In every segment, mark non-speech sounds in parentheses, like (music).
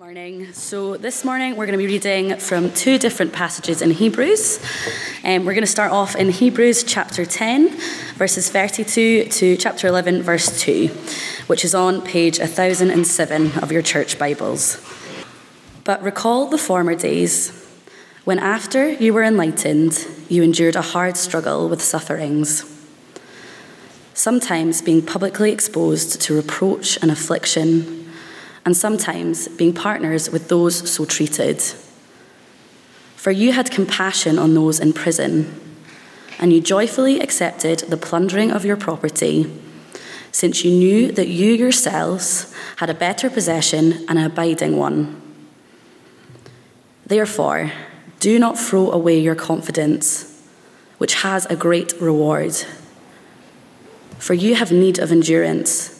Morning. So this morning we're going to be reading from two different passages in Hebrews. Um, we're going to start off in Hebrews chapter 10, verses 32 to chapter 11, verse 2, which is on page 1007 of your church Bibles. But recall the former days when, after you were enlightened, you endured a hard struggle with sufferings, sometimes being publicly exposed to reproach and affliction and sometimes being partners with those so treated. For you had compassion on those in prison, and you joyfully accepted the plundering of your property, since you knew that you yourselves had a better possession and an abiding one. Therefore, do not throw away your confidence, which has a great reward. For you have need of endurance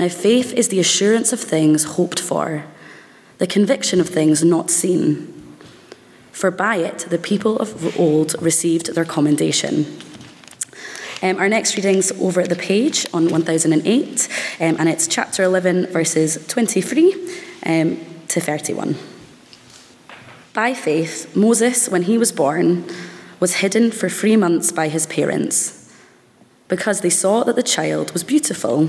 Now, faith is the assurance of things hoped for, the conviction of things not seen. For by it the people of old received their commendation. Um, our next reading's over at the page on 1008, um, and it's chapter 11, verses 23 um, to 31. By faith, Moses, when he was born, was hidden for three months by his parents, because they saw that the child was beautiful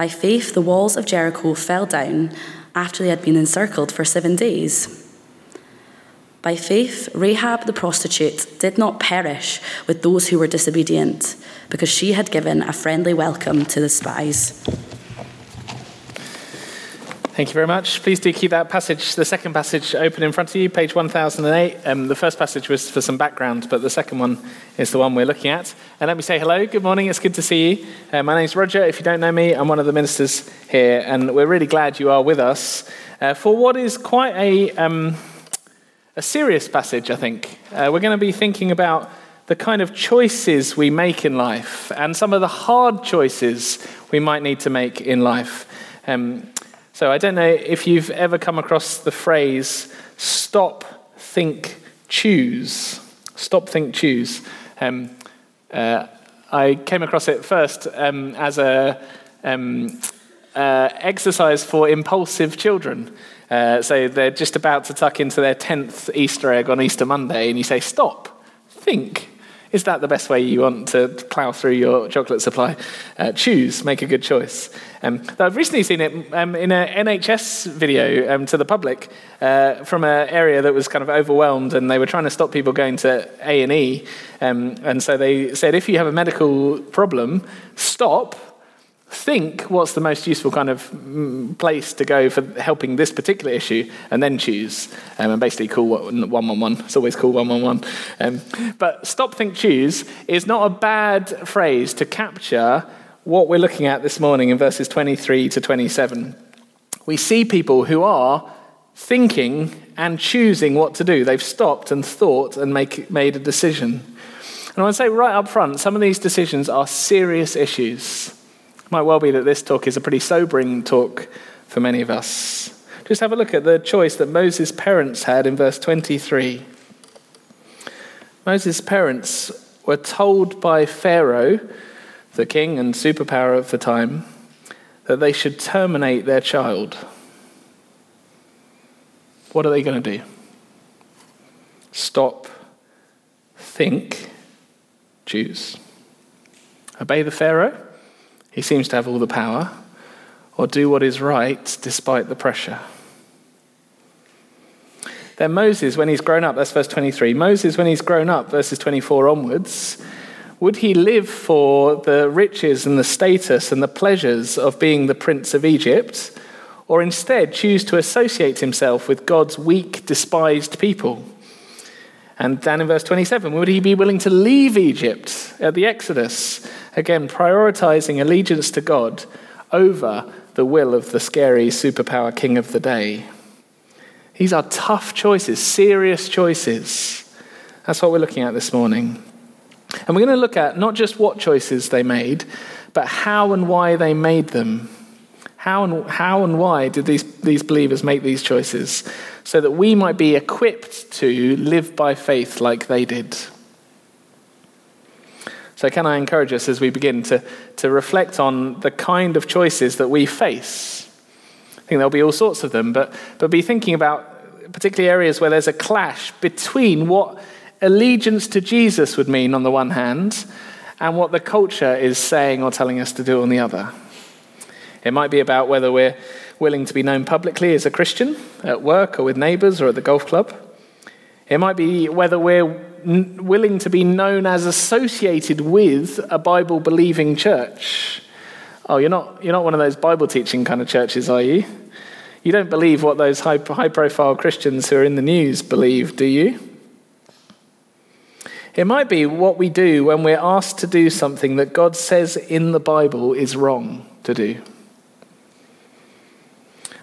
By faith, the walls of Jericho fell down after they had been encircled for seven days. By faith, Rahab the prostitute did not perish with those who were disobedient, because she had given a friendly welcome to the spies. Thank you very much. Please do keep that passage, the second passage, open in front of you, page 1008. Um, the first passage was for some background, but the second one is the one we're looking at. And let me say hello. Good morning. It's good to see you. Uh, my name's Roger. If you don't know me, I'm one of the ministers here, and we're really glad you are with us uh, for what is quite a, um, a serious passage, I think. Uh, we're going to be thinking about the kind of choices we make in life and some of the hard choices we might need to make in life. Um, so I don't know if you've ever come across the phrase stop, think, choose. Stop, think, choose. Um, uh, I came across it first um, as a um, uh, exercise for impulsive children. Uh, so they're just about to tuck into their 10th Easter egg on Easter Monday, and you say, Stop, think, is that the best way you want to plough through your chocolate supply? Uh, choose, make a good choice. Um, I've recently seen it um, in an NHS video um, to the public uh, from an area that was kind of overwhelmed, and they were trying to stop people going to A and E. Um, and so they said, if you have a medical problem, stop think what's the most useful kind of mm, place to go for helping this particular issue and then choose um, and basically call 111 it's always call 111 um, but stop think choose is not a bad phrase to capture what we're looking at this morning in verses 23 to 27 we see people who are thinking and choosing what to do. They've stopped and thought and make, made a decision. And i want to say right up front some of these decisions are serious issues might well be that this talk is a pretty sobering talk for many of us. Just have a look at the choice that Moses' parents had in verse 23. Moses' parents were told by Pharaoh, the king and superpower of the time, that they should terminate their child. What are they going to do? Stop, think, choose. Obey the Pharaoh, he seems to have all the power, or do what is right despite the pressure. Then Moses, when he's grown up, that's verse 23. Moses, when he's grown up, verses 24 onwards, would he live for the riches and the status and the pleasures of being the prince of Egypt, or instead choose to associate himself with God's weak, despised people? And then in verse 27, would he be willing to leave Egypt at the Exodus? Again, prioritizing allegiance to God over the will of the scary superpower king of the day. These are tough choices, serious choices. That's what we're looking at this morning. And we're going to look at not just what choices they made, but how and why they made them. How and, how and why did these, these believers make these choices? So that we might be equipped to live by faith like they did. So, can I encourage us as we begin to, to reflect on the kind of choices that we face? I think there'll be all sorts of them, but, but be thinking about particularly areas where there's a clash between what allegiance to Jesus would mean on the one hand and what the culture is saying or telling us to do on the other. It might be about whether we're willing to be known publicly as a Christian at work or with neighbors or at the golf club. It might be whether we're willing to be known as associated with a Bible believing church. Oh, you're not, you're not one of those Bible teaching kind of churches, are you? You don't believe what those high, high profile Christians who are in the news believe, do you? It might be what we do when we're asked to do something that God says in the Bible is wrong to do.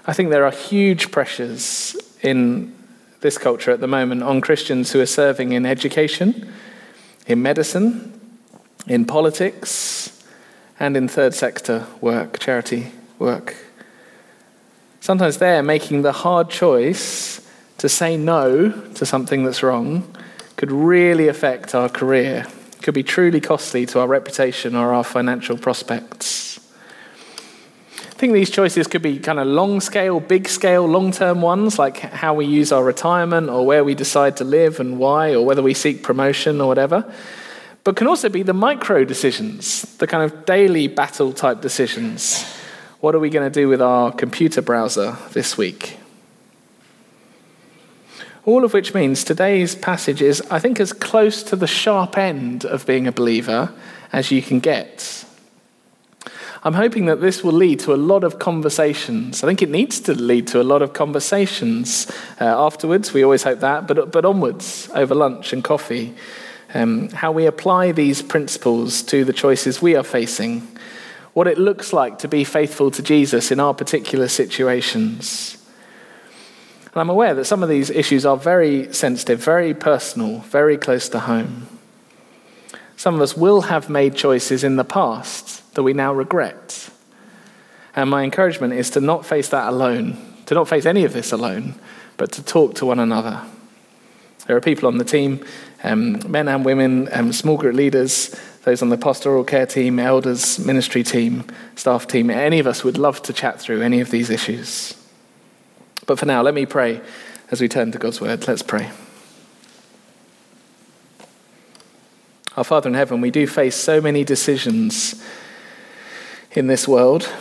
I think there are huge pressures in this culture at the moment on Christians who are serving in education, in medicine, in politics, and in third sector work, charity work. Sometimes they're making the hard choice to say no to something that's wrong could really affect our career, could be truly costly to our reputation or our financial prospects. I think these choices could be kind of long scale, big scale, long term ones, like how we use our retirement or where we decide to live and why, or whether we seek promotion or whatever. But can also be the micro decisions, the kind of daily battle type decisions what are we going to do with our computer browser this week? All of which means today's passage is, I think, as close to the sharp end of being a believer as you can get. I'm hoping that this will lead to a lot of conversations. I think it needs to lead to a lot of conversations uh, afterwards. We always hope that, but, but onwards over lunch and coffee. Um, how we apply these principles to the choices we are facing what it looks like to be faithful to Jesus in our particular situations. And I'm aware that some of these issues are very sensitive, very personal, very close to home. Some of us will have made choices in the past that we now regret. And my encouragement is to not face that alone, to not face any of this alone, but to talk to one another. There are people on the team, um, men and women, um, small group leaders, those on the pastoral care team, elders, ministry team, staff team, any of us would love to chat through any of these issues. But for now, let me pray as we turn to God's word. Let's pray. Our Father in heaven, we do face so many decisions in this world,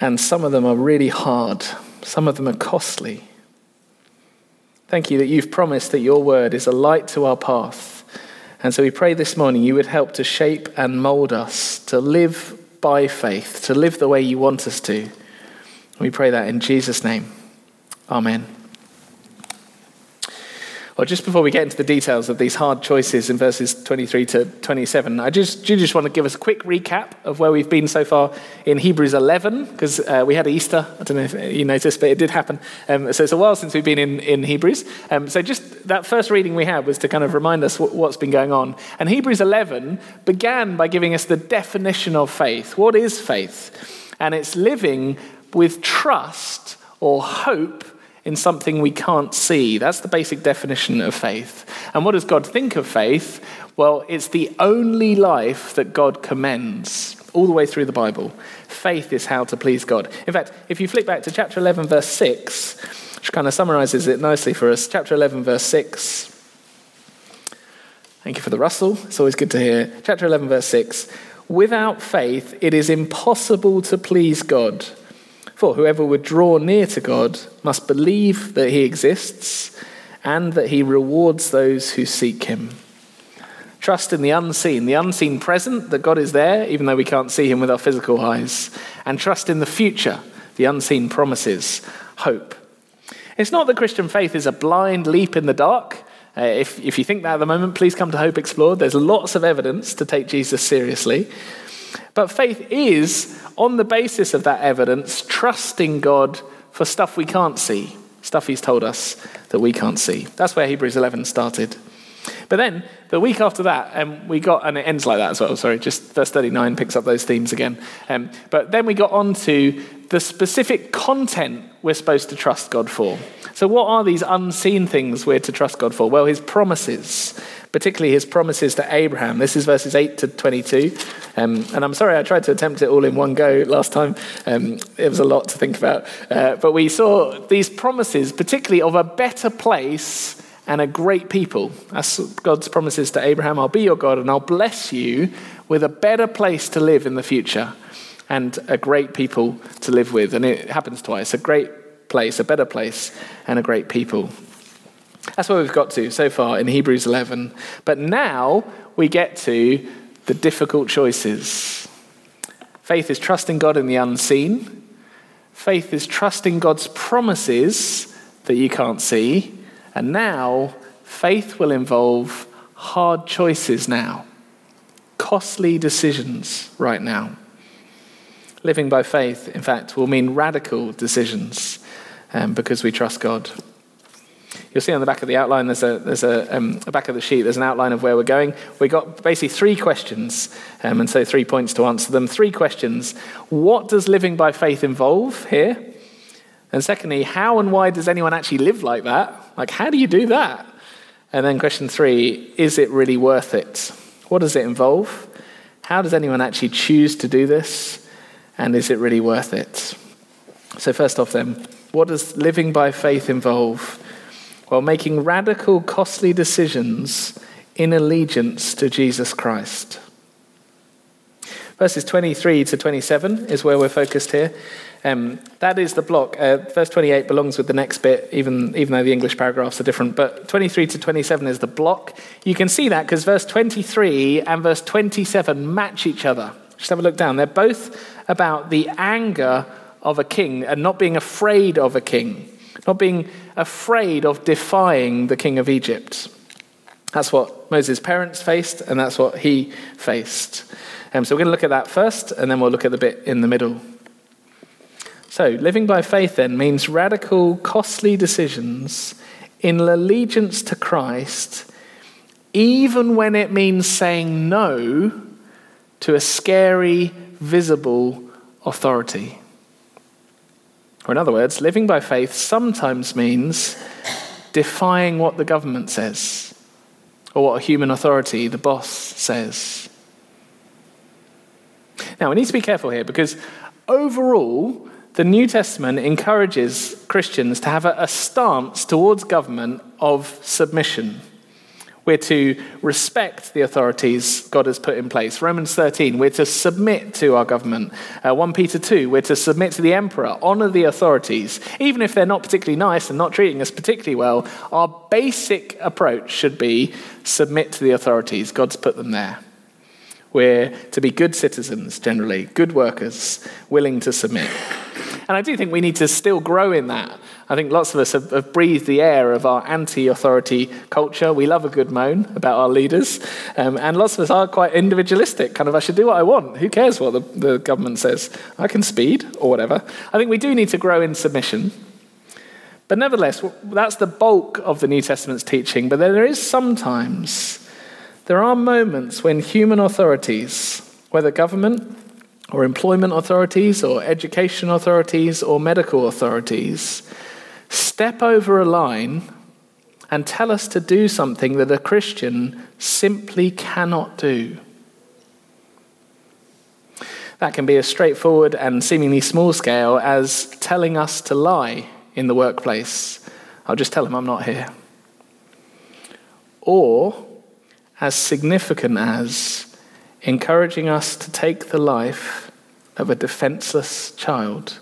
and some of them are really hard, some of them are costly. Thank you that you've promised that your word is a light to our path and so we pray this morning you would help to shape and mold us to live by faith, to live the way you want us to. We pray that in Jesus' name. Amen. Well, just before we get into the details of these hard choices in verses 23 to 27, I just, do just want to give us a quick recap of where we've been so far in Hebrews 11, because uh, we had Easter. I don't know if you noticed, but it did happen. Um, so it's a while since we've been in, in Hebrews. Um, so just that first reading we had was to kind of remind us what, what's been going on. And Hebrews 11 began by giving us the definition of faith. What is faith? And it's living with trust or hope in something we can't see. That's the basic definition of faith. And what does God think of faith? Well, it's the only life that God commends all the way through the Bible. Faith is how to please God. In fact, if you flick back to chapter 11, verse 6, which kind of summarizes it nicely for us, chapter 11, verse 6. Thank you for the rustle. It's always good to hear. Chapter 11, verse 6. Without faith, it is impossible to please God. For whoever would draw near to God must believe that he exists and that he rewards those who seek him. Trust in the unseen, the unseen present, that God is there, even though we can't see him with our physical eyes. And trust in the future, the unseen promises, hope. It's not that Christian faith is a blind leap in the dark. Uh, if, if you think that at the moment, please come to Hope Explored. There's lots of evidence to take Jesus seriously. But faith is, on the basis of that evidence, trusting God for stuff we can't see, stuff He's told us that we can't see. That's where Hebrews 11 started. But then the week after that, um, we got, and it ends like that as well, sorry, just verse 39 picks up those themes again. Um, but then we got on to the specific content we're supposed to trust God for. So, what are these unseen things we're to trust God for? Well, his promises, particularly his promises to Abraham. This is verses 8 to 22. Um, and I'm sorry I tried to attempt it all in one go last time. Um, it was a lot to think about. Uh, but we saw these promises, particularly of a better place and a great people. That's God's promises to Abraham I'll be your God and I'll bless you with a better place to live in the future and a great people to live with. And it happens twice a great place, a better place, and a great people. That's where we've got to so far in Hebrews 11. But now we get to the difficult choices. Faith is trusting God in the unseen. Faith is trusting God's promises that you can't see. And now, faith will involve hard choices now, costly decisions right now. Living by faith, in fact, will mean radical decisions um, because we trust God. You'll see on the back of the outline, there's a, there's a, um, a back of the sheet, there's an outline of where we're going. We've got basically three questions, um, and so three points to answer them. Three questions. What does living by faith involve here? And secondly, how and why does anyone actually live like that? Like, how do you do that? And then question three is it really worth it? What does it involve? How does anyone actually choose to do this? And is it really worth it? So, first off, then, what does living by faith involve? Well, making radical, costly decisions in allegiance to Jesus Christ. Verses 23 to 27 is where we're focused here. Um, that is the block. Uh, verse 28 belongs with the next bit, even, even though the English paragraphs are different. But 23 to 27 is the block. You can see that because verse 23 and verse 27 match each other. Just have a look down. They're both about the anger of a king and not being afraid of a king, not being afraid of defying the king of Egypt. That's what Moses' parents faced, and that's what he faced. Um, so we're going to look at that first, and then we'll look at the bit in the middle. So, living by faith then means radical, costly decisions in allegiance to Christ, even when it means saying no to a scary, visible authority. Or, in other words, living by faith sometimes means defying what the government says or what a human authority, the boss, says. Now, we need to be careful here because overall, the New Testament encourages Christians to have a, stance towards government of submission. We're to respect the authorities God has put in place. Romans 13, we're to submit to our government. Uh, 1 Peter 2, we're to submit to the emperor, honor the authorities. Even if they're not particularly nice and not treating us particularly well, our basic approach should be submit to the authorities. God's put them there. We're to be good citizens, generally, good workers, willing to submit. And I do think we need to still grow in that. I think lots of us have, have breathed the air of our anti authority culture. We love a good moan about our leaders. Um, and lots of us are quite individualistic kind of, I should do what I want. Who cares what the, the government says? I can speed or whatever. I think we do need to grow in submission. But nevertheless, that's the bulk of the New Testament's teaching. But there is sometimes there are moments when human authorities, whether government or employment authorities or education authorities or medical authorities, step over a line and tell us to do something that a Christian simply cannot do. That can be as straightforward and seemingly small scale as telling us to lie in the workplace. I'll just tell them I'm not here. Or as significant as encouraging us to take the life of a defenseless child,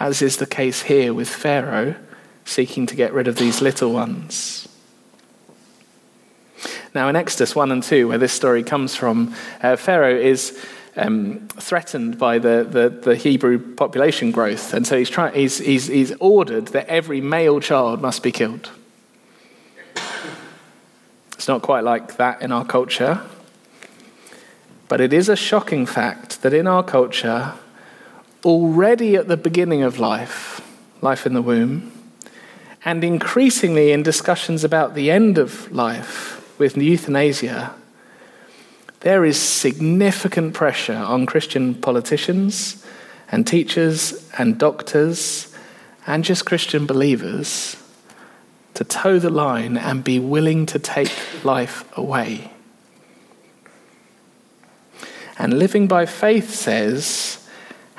as is the case here with Pharaoh seeking to get rid of these little ones. Now, in Exodus 1 and 2, where this story comes from, uh, Pharaoh is um, threatened by the, the, the, Hebrew population growth. And so he's, try, he's, he's, he's ordered that every male child must be killed. It's not quite like that in our culture. But it is a shocking fact that in our culture, already at the beginning of life, life in the womb, and increasingly in discussions about the end of life with euthanasia, there is significant pressure on Christian politicians and teachers and doctors and just Christian believers to toe the line and be willing to take life away. And living by faith says,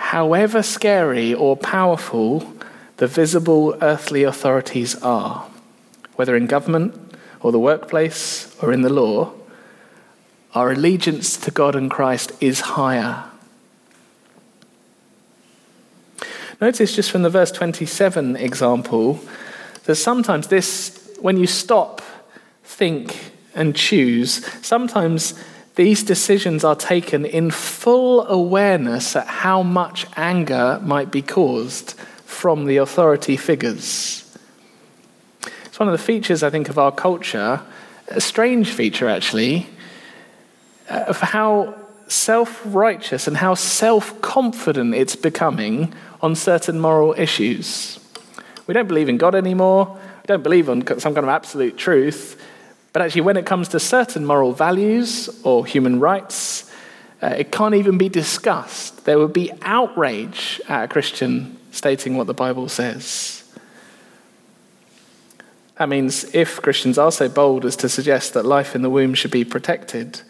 however scary or powerful the visible earthly authorities are, whether in government or the workplace or in the law, our allegiance to God and Christ is higher. Notice just from the verse 27 example that sometimes this, when you stop, think, and choose, sometimes these decisions are taken in full awareness at how much anger might be caused from the authority figures. It's one of the features, I think, of our culture, a strange feature actually, uh, of how self righteous and how self confident it's becoming on certain moral issues. We don't believe in God anymore, we don't believe in some kind of absolute truth, but actually, when it comes to certain moral values or human rights, uh, it can't even be discussed. There would be outrage at a Christian stating what the Bible says. That means if Christians are so bold as to suggest that life in the womb should be protected,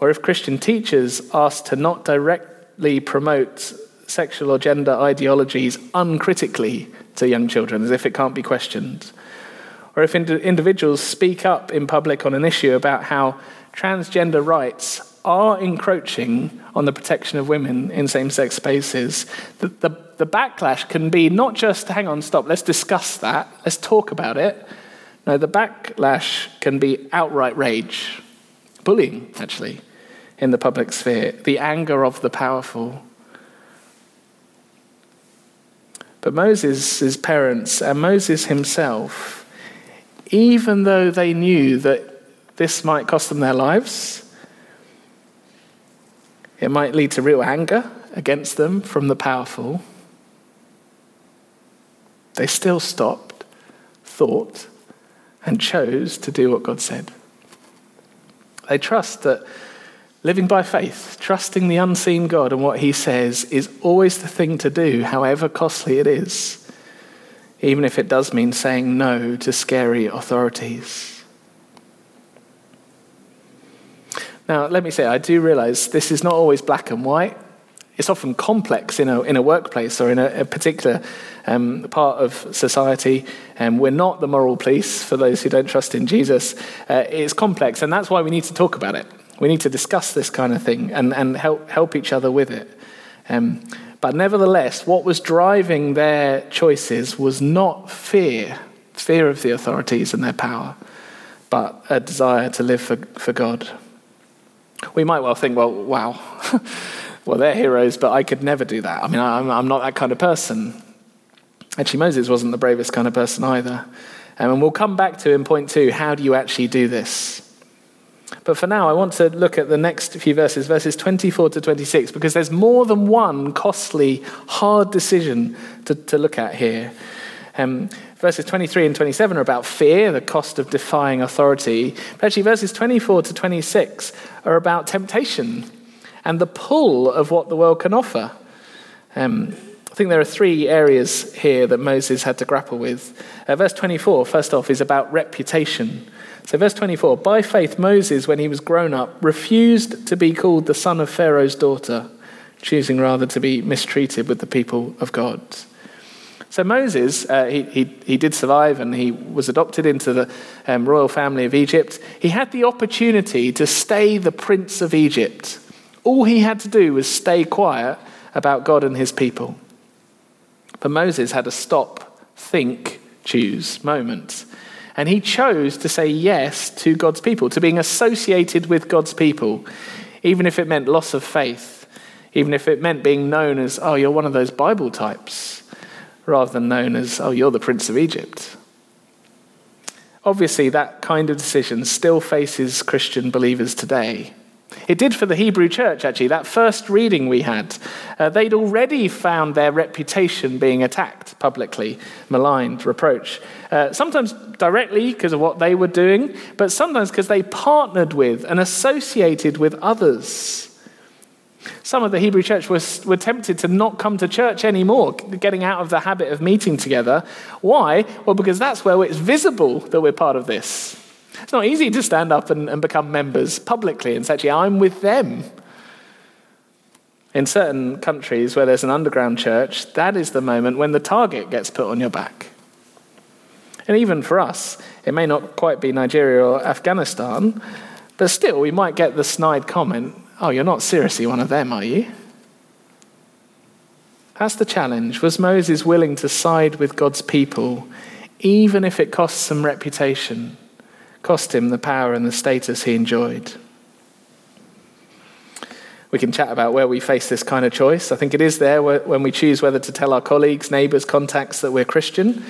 or if Christian teachers ask to not directly promote sexual or gender ideologies uncritically to young children, as if it can't be questioned, or if ind- individuals speak up in public on an issue about how transgender rights are encroaching on the protection of women in same sex spaces, the, the, the, backlash can be not just, hang on, stop, let's discuss that, let's talk about it. No, the backlash can be outright rage, bullying, actually in the public sphere, the anger of the powerful. But Moses' parents and Moses himself, even though they knew that this might cost them their lives, it might lead to real anger against them from the powerful, they still stopped, thought, and chose to do what God said. They trust that Living by faith, trusting the unseen God and what He says, is always the thing to do, however costly it is, even if it does mean saying no to scary authorities. Now, let me say, I do realize this is not always black and white. It's often complex in a, in a workplace or in a, a particular um, part of society. Um, we're not the moral police for those who don't trust in Jesus. Uh, it's complex, and that's why we need to talk about it. We need to discuss this kind of thing and, and help, help each other with it. Um, but nevertheless, what was driving their choices was not fear, fear of the authorities and their power, but a desire to live for, for God. We might well think, well, wow, (laughs) well, they're heroes, but I could never do that. I mean, I'm, I'm not that kind of person. Actually, Moses wasn't the bravest kind of person either. And we'll come back to in point two how do you actually do this? But for now, I want to look at the next few verses, verses 24 to 26, because there's more than one costly, hard decision to, to look at here. Um, verses 23 and 27 are about fear, the cost of defying authority. But actually, verses 24 to 26 are about temptation and the pull of what the world can offer. Um, think there are three areas here that Moses had to grapple with. Uh, verse 24, first off, is about reputation. So, verse 24 By faith, Moses, when he was grown up, refused to be called the son of Pharaoh's daughter, choosing rather to be mistreated with the people of God. So, Moses, uh, he, he, he did survive and he was adopted into the um, royal family of Egypt. He had the opportunity to stay the prince of Egypt. All he had to do was stay quiet about God and his people. But Moses had a stop, think, choose moment. And he chose to say yes to God's people, to being associated with God's people, even if it meant loss of faith, even if it meant being known as, oh, you're one of those Bible types, rather than known as, oh, you're the Prince of Egypt. Obviously, that kind of decision still faces Christian believers today. It did for the Hebrew church, actually. That first reading we had, uh, they'd already found their reputation being attacked publicly, maligned, reproached. Uh, sometimes directly because of what they were doing, but sometimes because they partnered with and associated with others. Some of the Hebrew church were tempted to not come to church anymore, getting out of the habit of meeting together. Why? Well, because that's where it's visible that we're part of this. It's not easy to stand up and, and become members publicly and say, actually, I'm with them. In certain countries where there's an underground church, that is the moment when the target gets put on your back. And even for us, it may not quite be Nigeria or Afghanistan, but still, we might get the snide comment Oh, you're not seriously one of them, are you? That's the challenge. Was Moses willing to side with God's people, even if it cost some reputation? Cost him the power and the status he enjoyed. We can chat about where we face this kind of choice. I think it is there when we choose whether to tell our colleagues, neighbours, contacts that we're Christian.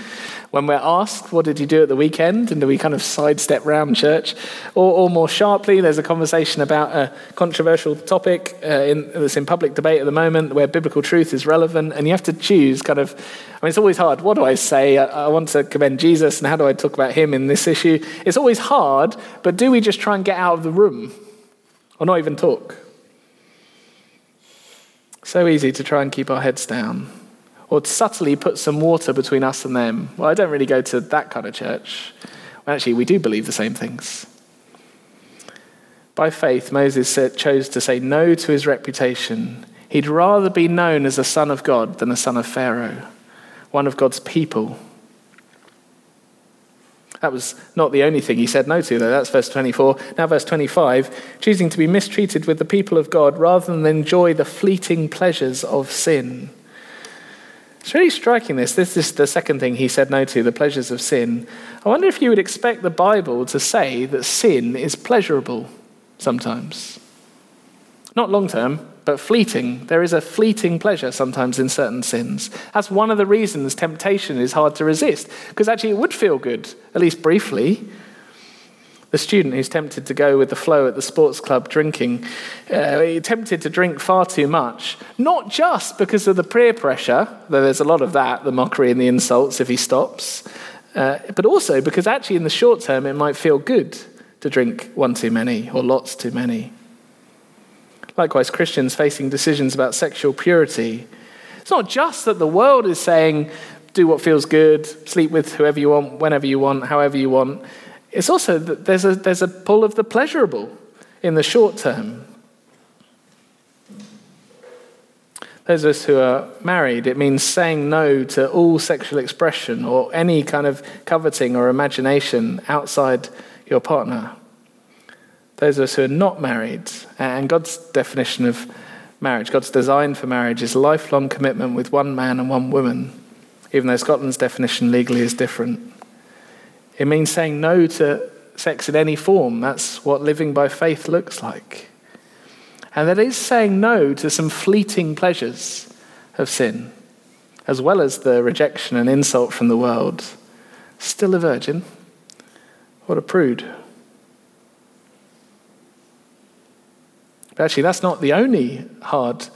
When we're asked, What did you do at the weekend? and do we kind of sidestep round church? Or, or more sharply, there's a conversation about a controversial topic uh, in, that's in public debate at the moment where biblical truth is relevant, and you have to choose kind of I mean, it's always hard. What do I say? I, I want to commend Jesus, and how do I talk about him in this issue? It's always hard, but do we just try and get out of the room or not even talk? So easy to try and keep our heads down or subtly put some water between us and them. Well, I don't really go to that kind of church. Well, actually, we do believe the same things. By faith, Moses chose to say no to his reputation. He'd rather be known as a son of God than a son of Pharaoh one of God's people. That was not the only thing he said no to, though. That's verse 24. Now, verse 25 choosing to be mistreated with the people of God rather than enjoy the fleeting pleasures of sin. It's really striking this. This is the second thing he said no to the pleasures of sin. I wonder if you would expect the Bible to say that sin is pleasurable sometimes. Not long term, but fleeting. There is a fleeting pleasure sometimes in certain sins. That's one of the reasons temptation is hard to resist, because actually it would feel good, at least briefly. The student who's tempted to go with the flow at the sports club drinking, uh, tempted to drink far too much, not just because of the peer pressure, though there's a lot of that, the mockery and the insults if he stops, uh, but also because actually in the short term it might feel good to drink one too many or lots too many. Likewise, Christians facing decisions about sexual purity. It's not just that the world is saying, do what feels good, sleep with whoever you want, whenever you want, however you want. It's also that there's a, there's a pull of the pleasurable in the short term. Those of us who are married, it means saying no to all sexual expression or any kind of coveting or imagination outside your partner those of us who are not married, and God's definition of marriage, God's design for marriage is lifelong commitment with one man and one woman, even though Scotland's definition legally is different. It means saying no to sex in any form. That's what living by faith looks like. And that is saying no to some fleeting pleasures of sin, as well as the rejection and insult from the world. Still a virgin? What a prude. But actually, that's not the only hard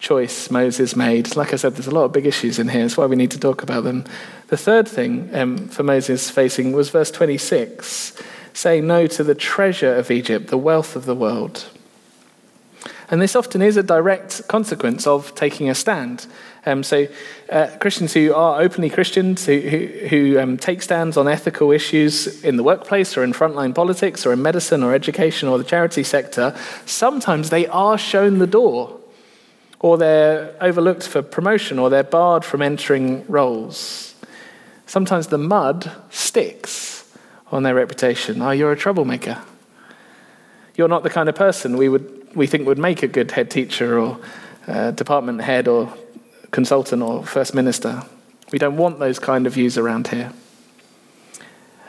choice Moses made. Like I said, there's a lot of big issues in here. That's why we need to talk about them. The third thing um, for Moses facing was verse 26, saying no to the treasure of Egypt, the wealth of the world. And this often is a direct consequence of taking a stand. Um, so, uh, Christians who are openly Christians, who, who, who um, take stands on ethical issues in the workplace or in frontline politics or in medicine or education or the charity sector, sometimes they are shown the door, or they're overlooked for promotion, or they're barred from entering roles. Sometimes the mud sticks on their reputation. Oh, you're a troublemaker. You're not the kind of person we, would, we think would make a good head teacher or uh, department head or consultant or first minister. We don't want those kind of views around here.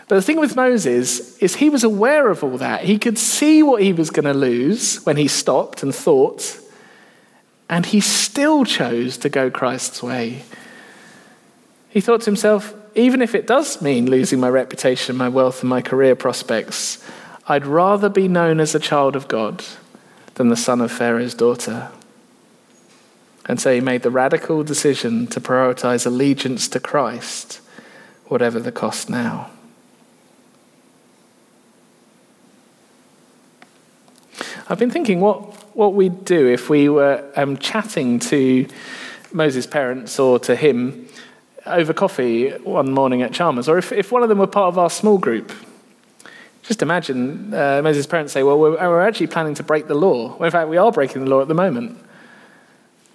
But the thing with Moses is he was aware of all that. He could see what he was going to lose when he stopped and thought, and he still chose to go Christ's way. He thought to himself, even if it does mean losing my reputation, my wealth, and my career prospects, I'd rather be known as a child of God than the son of Pharaoh's daughter. And so he made the radical decision to prioritize allegiance to Christ, whatever the cost now. I've been thinking what, what we'd do if we were um, chatting to Moses' parents or to him over coffee one morning at Chalmers, or if, if one of them were part of our small group. Just imagine uh, Moses' parents say, Well, we're, we're actually planning to break the law. Well, in fact, we are breaking the law at the moment.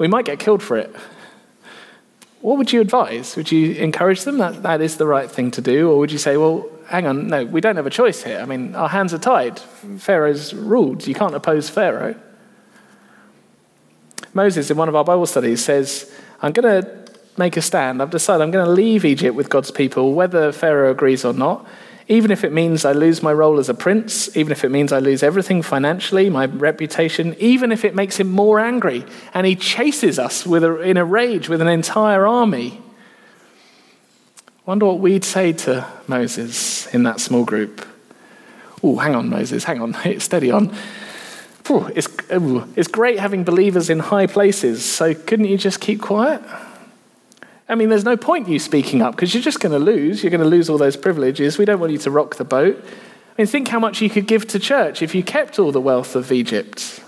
We might get killed for it. What would you advise? Would you encourage them that that is the right thing to do? Or would you say, well, hang on, no, we don't have a choice here. I mean, our hands are tied. Pharaoh's ruled. You can't oppose Pharaoh. Moses, in one of our Bible studies, says, I'm going to make a stand. I've decided I'm going to leave Egypt with God's people, whether Pharaoh agrees or not even if it means I lose my role as a prince, even if it means I lose everything financially, my reputation, even if it makes him more angry and he chases us with a, in a rage with an entire army. Wonder what we'd say to Moses in that small group. Oh, hang on, Moses, hang on, (laughs) steady on. Ooh, it's, ooh, it's great having believers in high places, so couldn't you just keep quiet? I mean, there's no point you speaking up because you're just going to lose. You're going to lose all those privileges. We don't want you to rock the boat. I mean, think how much you could give to church if you kept all the wealth of Egypt.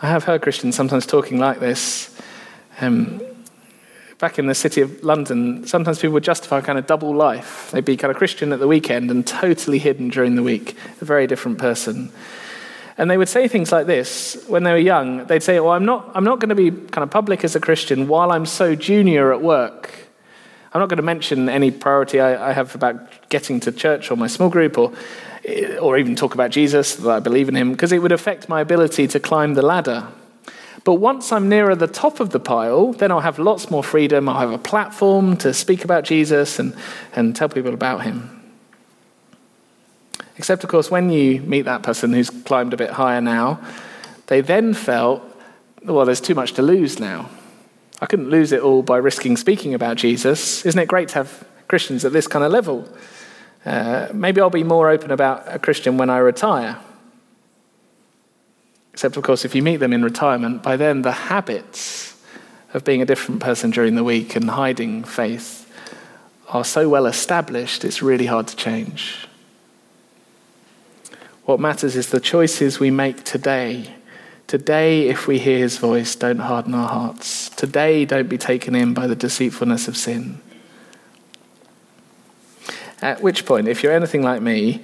I have heard Christians sometimes talking like this. Um, back in the city of London, sometimes people would justify kind of double life. They'd be kind of Christian at the weekend and totally hidden during the week, a very different person. And they would say things like this when they were young. They'd say, Well, I'm not, I'm not going to be kind of public as a Christian while I'm so junior at work. I'm not going to mention any priority I, I have about getting to church or my small group or, or even talk about Jesus, that I believe in him, because it would affect my ability to climb the ladder. But once I'm nearer the top of the pile, then I'll have lots more freedom. I'll have a platform to speak about Jesus and, and tell people about him. Except, of course, when you meet that person who's climbed a bit higher now, they then felt, well, there's too much to lose now. I couldn't lose it all by risking speaking about Jesus. Isn't it great to have Christians at this kind of level? Uh, maybe I'll be more open about a Christian when I retire. Except, of course, if you meet them in retirement, by then the habits of being a different person during the week and hiding faith are so well established, it's really hard to change. What matters is the choices we make today. Today, if we hear his voice, don't harden our hearts. Today, don't be taken in by the deceitfulness of sin. At which point, if you're anything like me,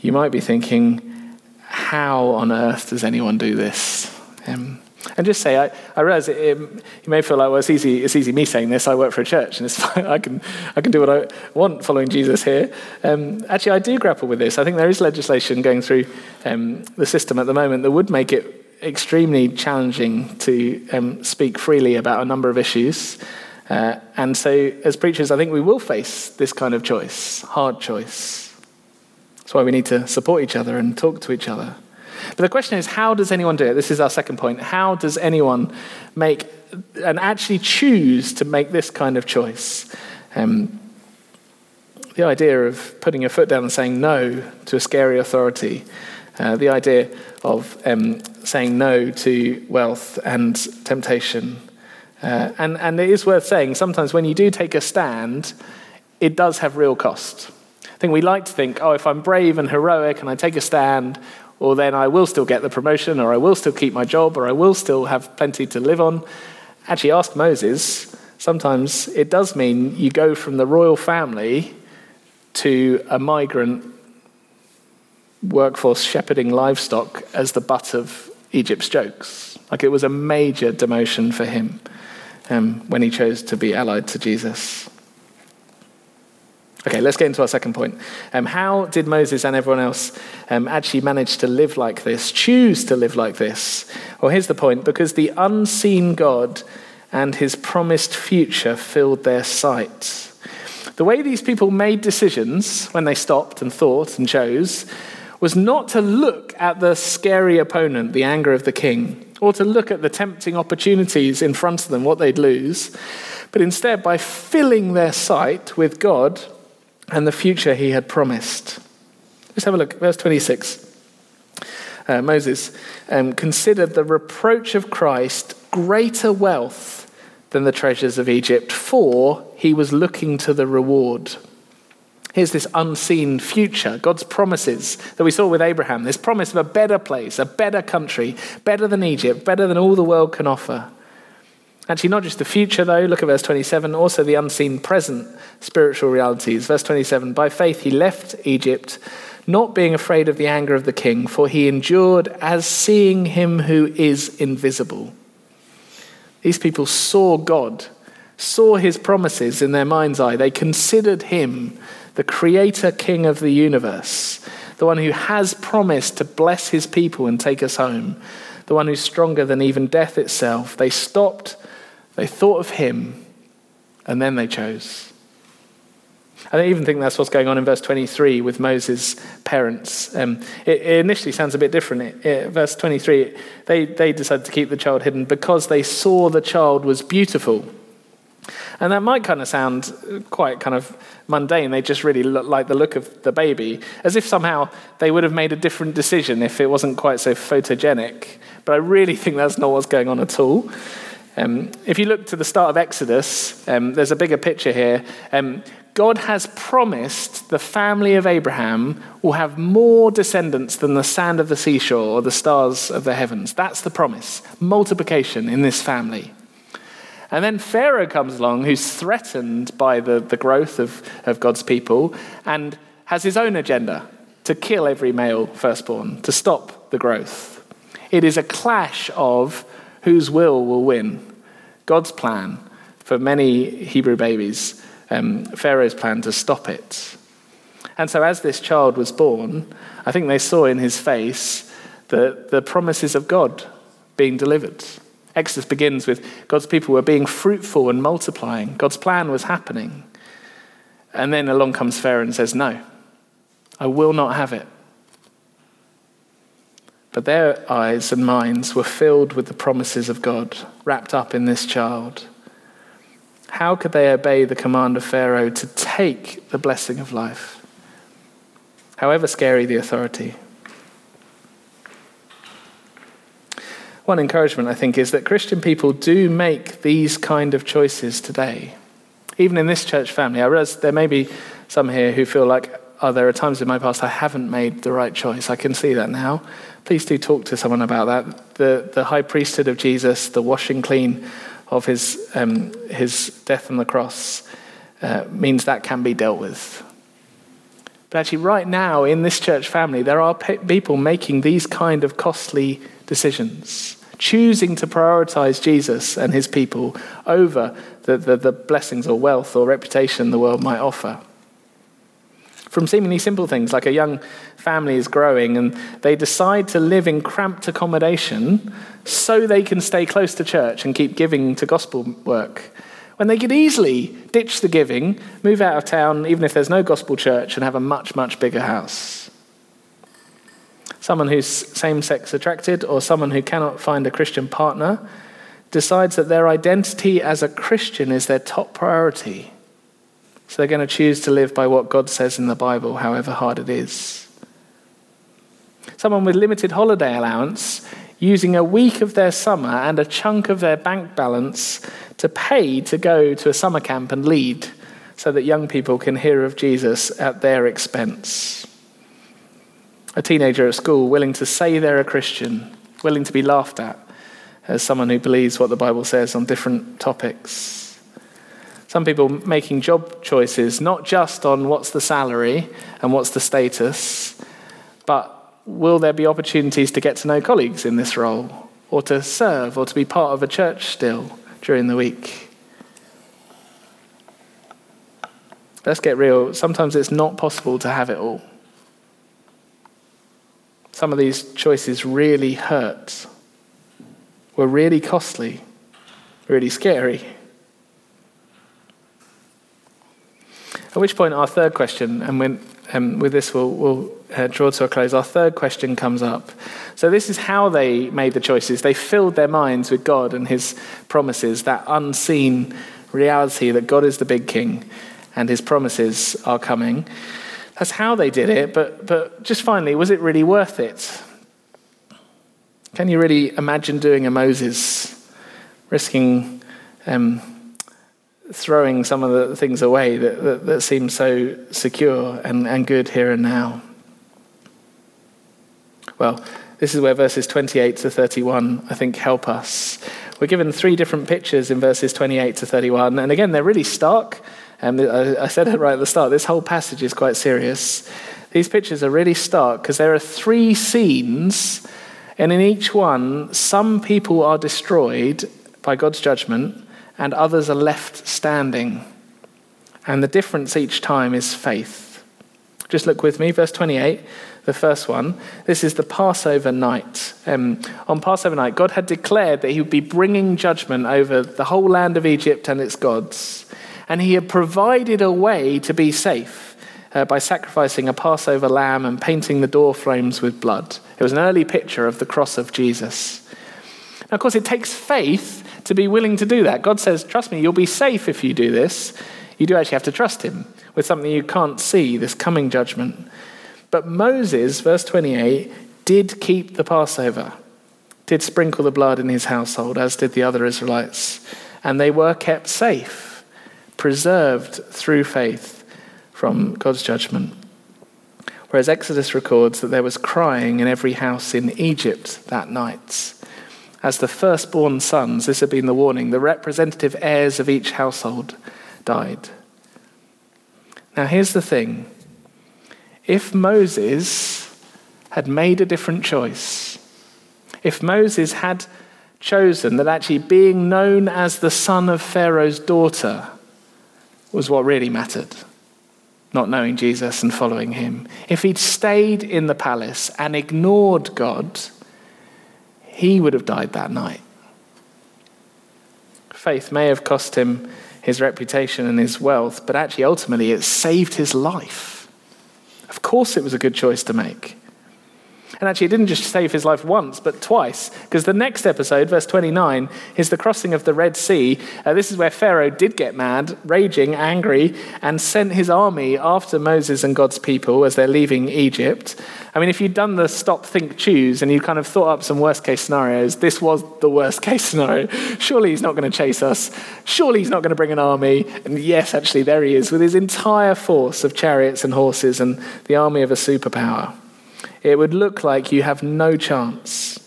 you might be thinking, how on earth does anyone do this? Um, and just say, I, I realize it, it, you may feel like, well, it's easy, it's easy me saying this. I work for a church and it's (laughs) fine. I can, I can do what I want following Jesus here. Um, actually, I do grapple with this. I think there is legislation going through um, the system at the moment that would make it extremely challenging to um, speak freely about a number of issues. Uh, and so, as preachers, I think we will face this kind of choice, hard choice. That's why we need to support each other and talk to each other. But the question is, how does anyone do it? This is our second point. How does anyone make and actually choose to make this kind of choice? Um, the idea of putting your foot down and saying no to a scary authority, uh, the idea of um, saying no to wealth and temptation. Uh, and, and it is worth saying, sometimes when you do take a stand, it does have real cost. I think we like to think, oh, if I'm brave and heroic and I take a stand, or then I will still get the promotion, or I will still keep my job, or I will still have plenty to live on. Actually, ask Moses. Sometimes it does mean you go from the royal family to a migrant workforce shepherding livestock as the butt of Egypt's jokes. Like it was a major demotion for him um, when he chose to be allied to Jesus. Okay, let's get into our second point. Um, how did Moses and everyone else um, actually manage to live like this, choose to live like this? Well, here's the point because the unseen God and his promised future filled their sight. The way these people made decisions when they stopped and thought and chose was not to look at the scary opponent, the anger of the king, or to look at the tempting opportunities in front of them, what they'd lose, but instead by filling their sight with God and the future he had promised. Let's have a look, verse 26. Uh, Moses um, considered the reproach of Christ greater wealth than the treasures of Egypt, for he was looking to the reward. Here's this unseen future, God's promises that we saw with Abraham, this promise of a better place, a better country, better than Egypt, better than all the world can offer. Actually, not just the future, though. Look at verse 27, also the unseen present spiritual realities. Verse 27 By faith he left Egypt, not being afraid of the anger of the king, for he endured as seeing him who is invisible. These people saw God, saw his promises in their mind's eye. They considered him the creator king of the universe, the one who has promised to bless his people and take us home, the one who's stronger than even death itself. They stopped they thought of him, and then they chose. I don't even think that's what's going on in verse 23 with Moses' parents. Um, it, it, initially sounds a bit different. It, it, verse 23, they, they decided to keep the child hidden because they saw the child was beautiful. And that might kind of sound quite kind of mundane. They just really like the look of the baby, as if somehow they would have made a different decision if it wasn't quite so photogenic. But I really think that's not what's going on at all. Um, if you look to the start of Exodus, um, there's a bigger picture here. Um, God has promised the family of Abraham will have more descendants than the sand of the seashore or the stars of the heavens. That's the promise multiplication in this family. And then Pharaoh comes along, who's threatened by the, the growth of, of God's people and has his own agenda to kill every male firstborn, to stop the growth. It is a clash of whose will will win. God's plan for many Hebrew babies, um, Pharaoh's plan to stop it. And so, as this child was born, I think they saw in his face the, the promises of God being delivered. Exodus begins with God's people were being fruitful and multiplying. God's plan was happening. And then along comes Pharaoh and says, No, I will not have it. Their eyes and minds were filled with the promises of God, wrapped up in this child. How could they obey the command of Pharaoh to take the blessing of life? However scary the authority. One encouragement, I think, is that Christian people do make these kind of choices today. Even in this church family, I realize there may be some here who feel like, oh, there are times in my past I haven't made the right choice. I can see that now please do talk to someone about that. The, the high priesthood of Jesus, the washing clean of his, um, his death on the cross, uh, means that can be dealt with. But actually, right now in this church family, there are pe- people making these kind of costly decisions, choosing to prioritize Jesus and his people over the, the, the blessings or wealth or reputation the world might offer. From seemingly simple things like a young family is growing and they decide to live in cramped accommodation so they can stay close to church and keep giving to gospel work. When they could easily ditch the giving, move out of town, even if there's no gospel church, and have a much, much bigger house. Someone who's same sex attracted or someone who cannot find a Christian partner decides that their identity as a Christian is their top priority so they're going to choose to live by what God says in the Bible, however hard it is. Someone with limited holiday allowance using a week of their summer and a chunk of their bank balance to pay to go to a summer camp and lead so that young people can hear of Jesus at their expense. A teenager at school willing to say they're a Christian, willing to be laughed at as someone who believes what the Bible says on different topics. Some people making job choices not just on what's the salary and what's the status, but will there be opportunities to get to know colleagues in this role, or to serve, or to be part of a church still during the week? Let's get real. Sometimes it's not possible to have it all. Some of these choices really hurt, were really costly, really scary. At which point, our third question, and when, um, with this we'll, we'll uh, draw to a close, our third question comes up. So, this is how they made the choices. They filled their minds with God and His promises, that unseen reality that God is the big king and His promises are coming. That's how they did it, but, but just finally, was it really worth it? Can you really imagine doing a Moses, risking um, throwing some of the things away that, that, that seem so secure and, and good here and now? Well, this is where verses 28 to 31, I think, help us. We're given three different pictures in verses 28 to 31, and again, they're really stark. Um, and I said it right at the start this whole passage is quite serious. These pictures are really stark because there are three scenes, and in each one, some people are destroyed by God's judgment, and others are left standing. And the difference each time is faith. Just look with me, verse 28, the first one. This is the Passover night. Um, on Passover night, God had declared that He would be bringing judgment over the whole land of Egypt and its gods and he had provided a way to be safe uh, by sacrificing a Passover lamb and painting the door frames with blood. It was an early picture of the cross of Jesus. Now, of course, it takes faith to be willing to do that. God says, Trust me, you'll be safe if you do this. You do actually have to trust Him with something you can't see, this coming judgment. But Moses, verse 28, did keep the Passover, did sprinkle the blood in his household, as did the other Israelites, and they were kept safe preserved through faith from God's judgment. Whereas Exodus records that there was crying in every house in Egypt that night. As the firstborn sons, this had been the warning, the representative heirs of each household died. Now, here's the thing if Moses had made a different choice, if Moses had chosen that actually being known as the son of Pharaoh's daughter was what really mattered, not knowing Jesus and following him. If he'd stayed in the palace and ignored God, he would have died that night. Faith may have cost him his reputation and his wealth, but actually, ultimately, it saved his life. Of course, it was a good choice to make. And actually, it didn't just save his life once, but twice. Because the next episode, verse 29, is the crossing of the Red Sea. Uh, this is where Pharaoh did get mad, raging, angry, and sent his army after Moses and God's people as they're leaving Egypt. I mean, if you'd done the stop, think, choose, and you kind of thought up some worst case scenarios, this was the worst case (laughs) scenario. Surely he's not going to chase us. Surely he's not going to bring an army. And yes, actually, there he is with his entire force of chariots and horses and the army of a superpower it would look like you have no chance.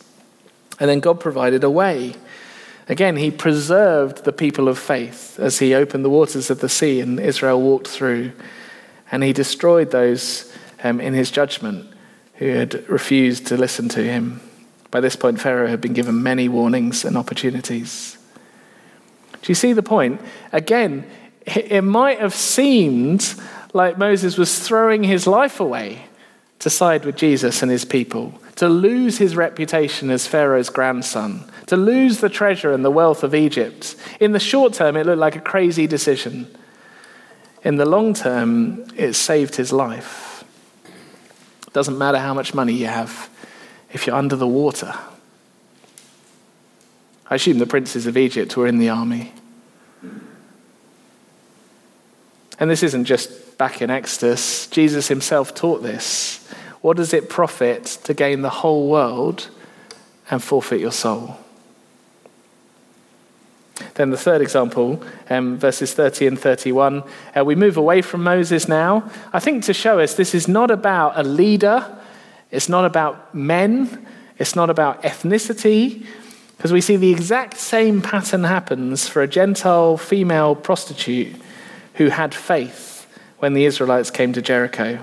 And then God provided a way. Again, He preserved the people of faith as He opened the waters of the sea and Israel walked through. And He destroyed those um, in His judgment who had refused to listen to Him. By this point, Pharaoh had been given many warnings and opportunities. Do you see the point? Again, it might have seemed like Moses was throwing his life away to side with Jesus and his people, to lose his reputation as Pharaoh's grandson, to lose the treasure and the wealth of Egypt. In the short term, it looked like a crazy decision. In the long term, it saved his life. It doesn't matter how much money you have if you're under the water. I assume the princes of Egypt were in the army. And this isn't just back in Exodus, Jesus himself taught this. What does it profit to gain the whole world and forfeit your soul? Then the third example, um, verses 30 and 31, uh, we move away from Moses now. I think to show us this is not about a leader It's not about men, it's not about ethnicity, because we see the exact same pattern happens for a Gentile female prostitute who had faith when the Israelites came to Jericho.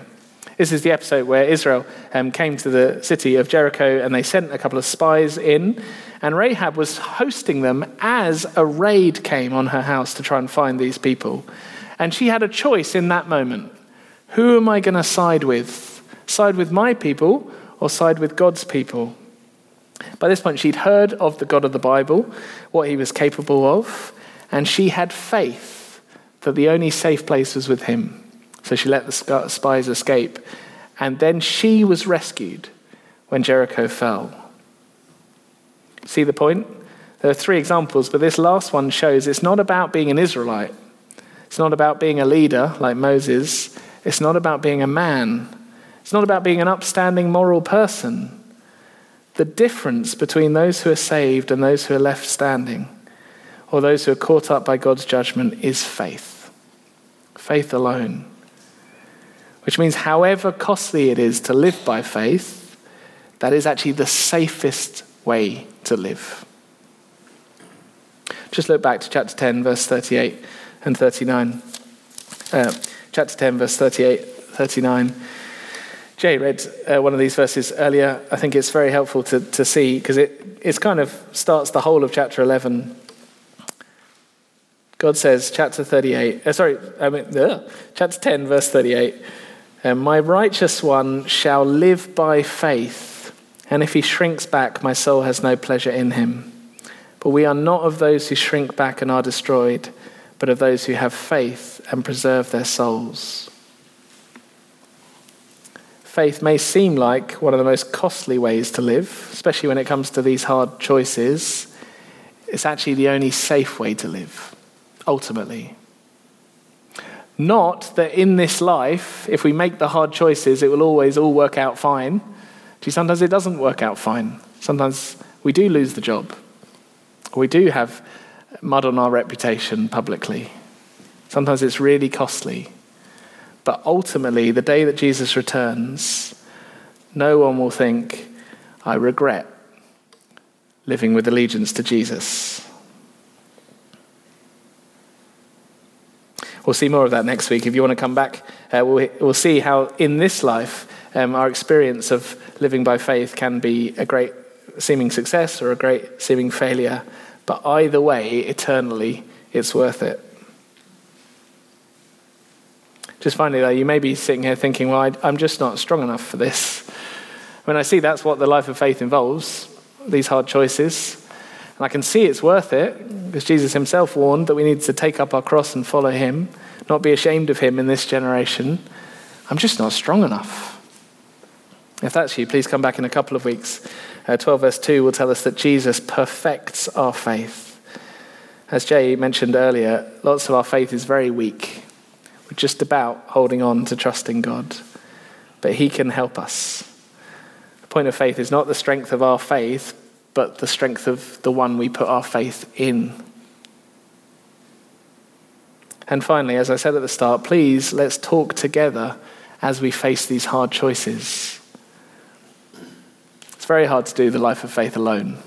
This is the episode where Israel um, came to the city of Jericho and they sent a couple of spies in, and Rahab was hosting them as a raid came on her house to try and find these people. And she had a choice in that moment who am I going to side with? Side with my people or side with God's people? By this point, she'd heard of the God of the Bible, what he was capable of, and she had faith that the only safe place was with him. So she let the spies escape. And then she was rescued when Jericho fell. See the point? There are three examples, but this last one shows it's not about being an Israelite. It's not about being a leader like Moses. It's not about being a man. It's not about being an upstanding moral person. The difference between those who are saved and those who are left standing, or those who are caught up by God's judgment, is faith. Faith alone. Which means, however costly it is to live by faith, that is actually the safest way to live. Just look back to chapter 10, verse 38 and 39. Uh, chapter 10, verse 38, 39. Jay read uh, one of these verses earlier. I think it's very helpful to, to see because it it's kind of starts the whole of chapter 11. God says, chapter 38, uh, sorry, I mean, chapter 10, verse 38, uh, My righteous one shall live by faith, and if he shrinks back, my soul has no pleasure in him. But we are not of those who shrink back and are destroyed but of those who have faith and preserve their souls. Faith may seem like one of the most costly ways to live, especially when it comes to these hard choices. It's actually the only safe way to live, ultimately. Not that in this life, if we make the hard choices, it will always all work out fine. See, sometimes it doesn't work out fine. Sometimes we do lose the job. We do have mud on our reputation publicly. Sometimes it's really costly. But ultimately, the day that Jesus returns, no one will think, I regret living with allegiance to Jesus. We'll see more of that next week. If you want to come back, uh, we'll, we'll, see how in this life um, our experience of living by faith can be a great seeming success or a great seeming failure. But either way, eternally, it's worth it. Just finally, though, you may be sitting here thinking, well, I'm just not strong enough for this. When I see that's what the life of faith involves, these hard choices, and I can see it's worth it, because Jesus himself warned that we need to take up our cross and follow him, not be ashamed of him in this generation. I'm just not strong enough. If that's you, please come back in a couple of weeks uh, 12 verse 2 will tell us that Jesus perfects our faith. As Jay mentioned earlier, lots of our faith is very weak. We're just about holding on to trusting God. But He can help us. The point of faith is not the strength of our faith, but the strength of the one we put our faith in. And finally, as I said at the start, please let's talk together as we face these hard choices It's very hard to do the life of faith alone.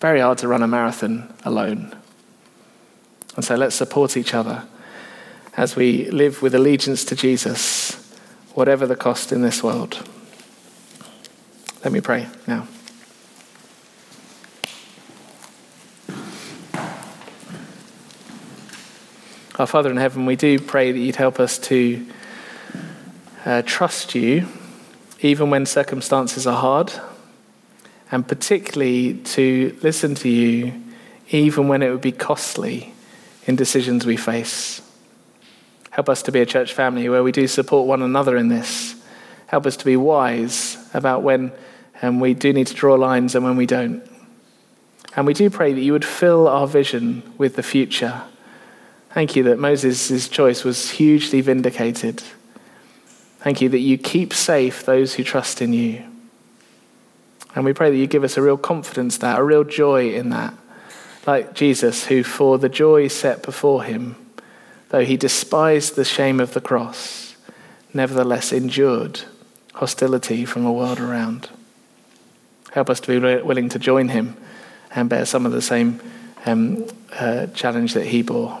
Very hard to run a marathon alone. And so let's support each other as we live with allegiance to Jesus, whatever the cost in this world. Let me pray now. Our Father in heaven, we do pray that you'd help us to uh, trust you even when circumstances are hard, and particularly to listen to you even when it would be costly in decisions we face. Help us to be a church family where we do support one another in this. Help us to be wise about when um, we do need to draw lines and when we don't. And we do pray that you would fill our vision with the future. Thank you that Moses' choice was hugely vindicated. Thank you that you keep safe those who trust in you. And we pray that you give us a real confidence that, a real joy in that. Like Jesus, who for the joy set before him, though he despised the shame of the cross, nevertheless endured hostility from the world around. Help us to be willing to join him and bear some of the same um, uh, challenge that he bore.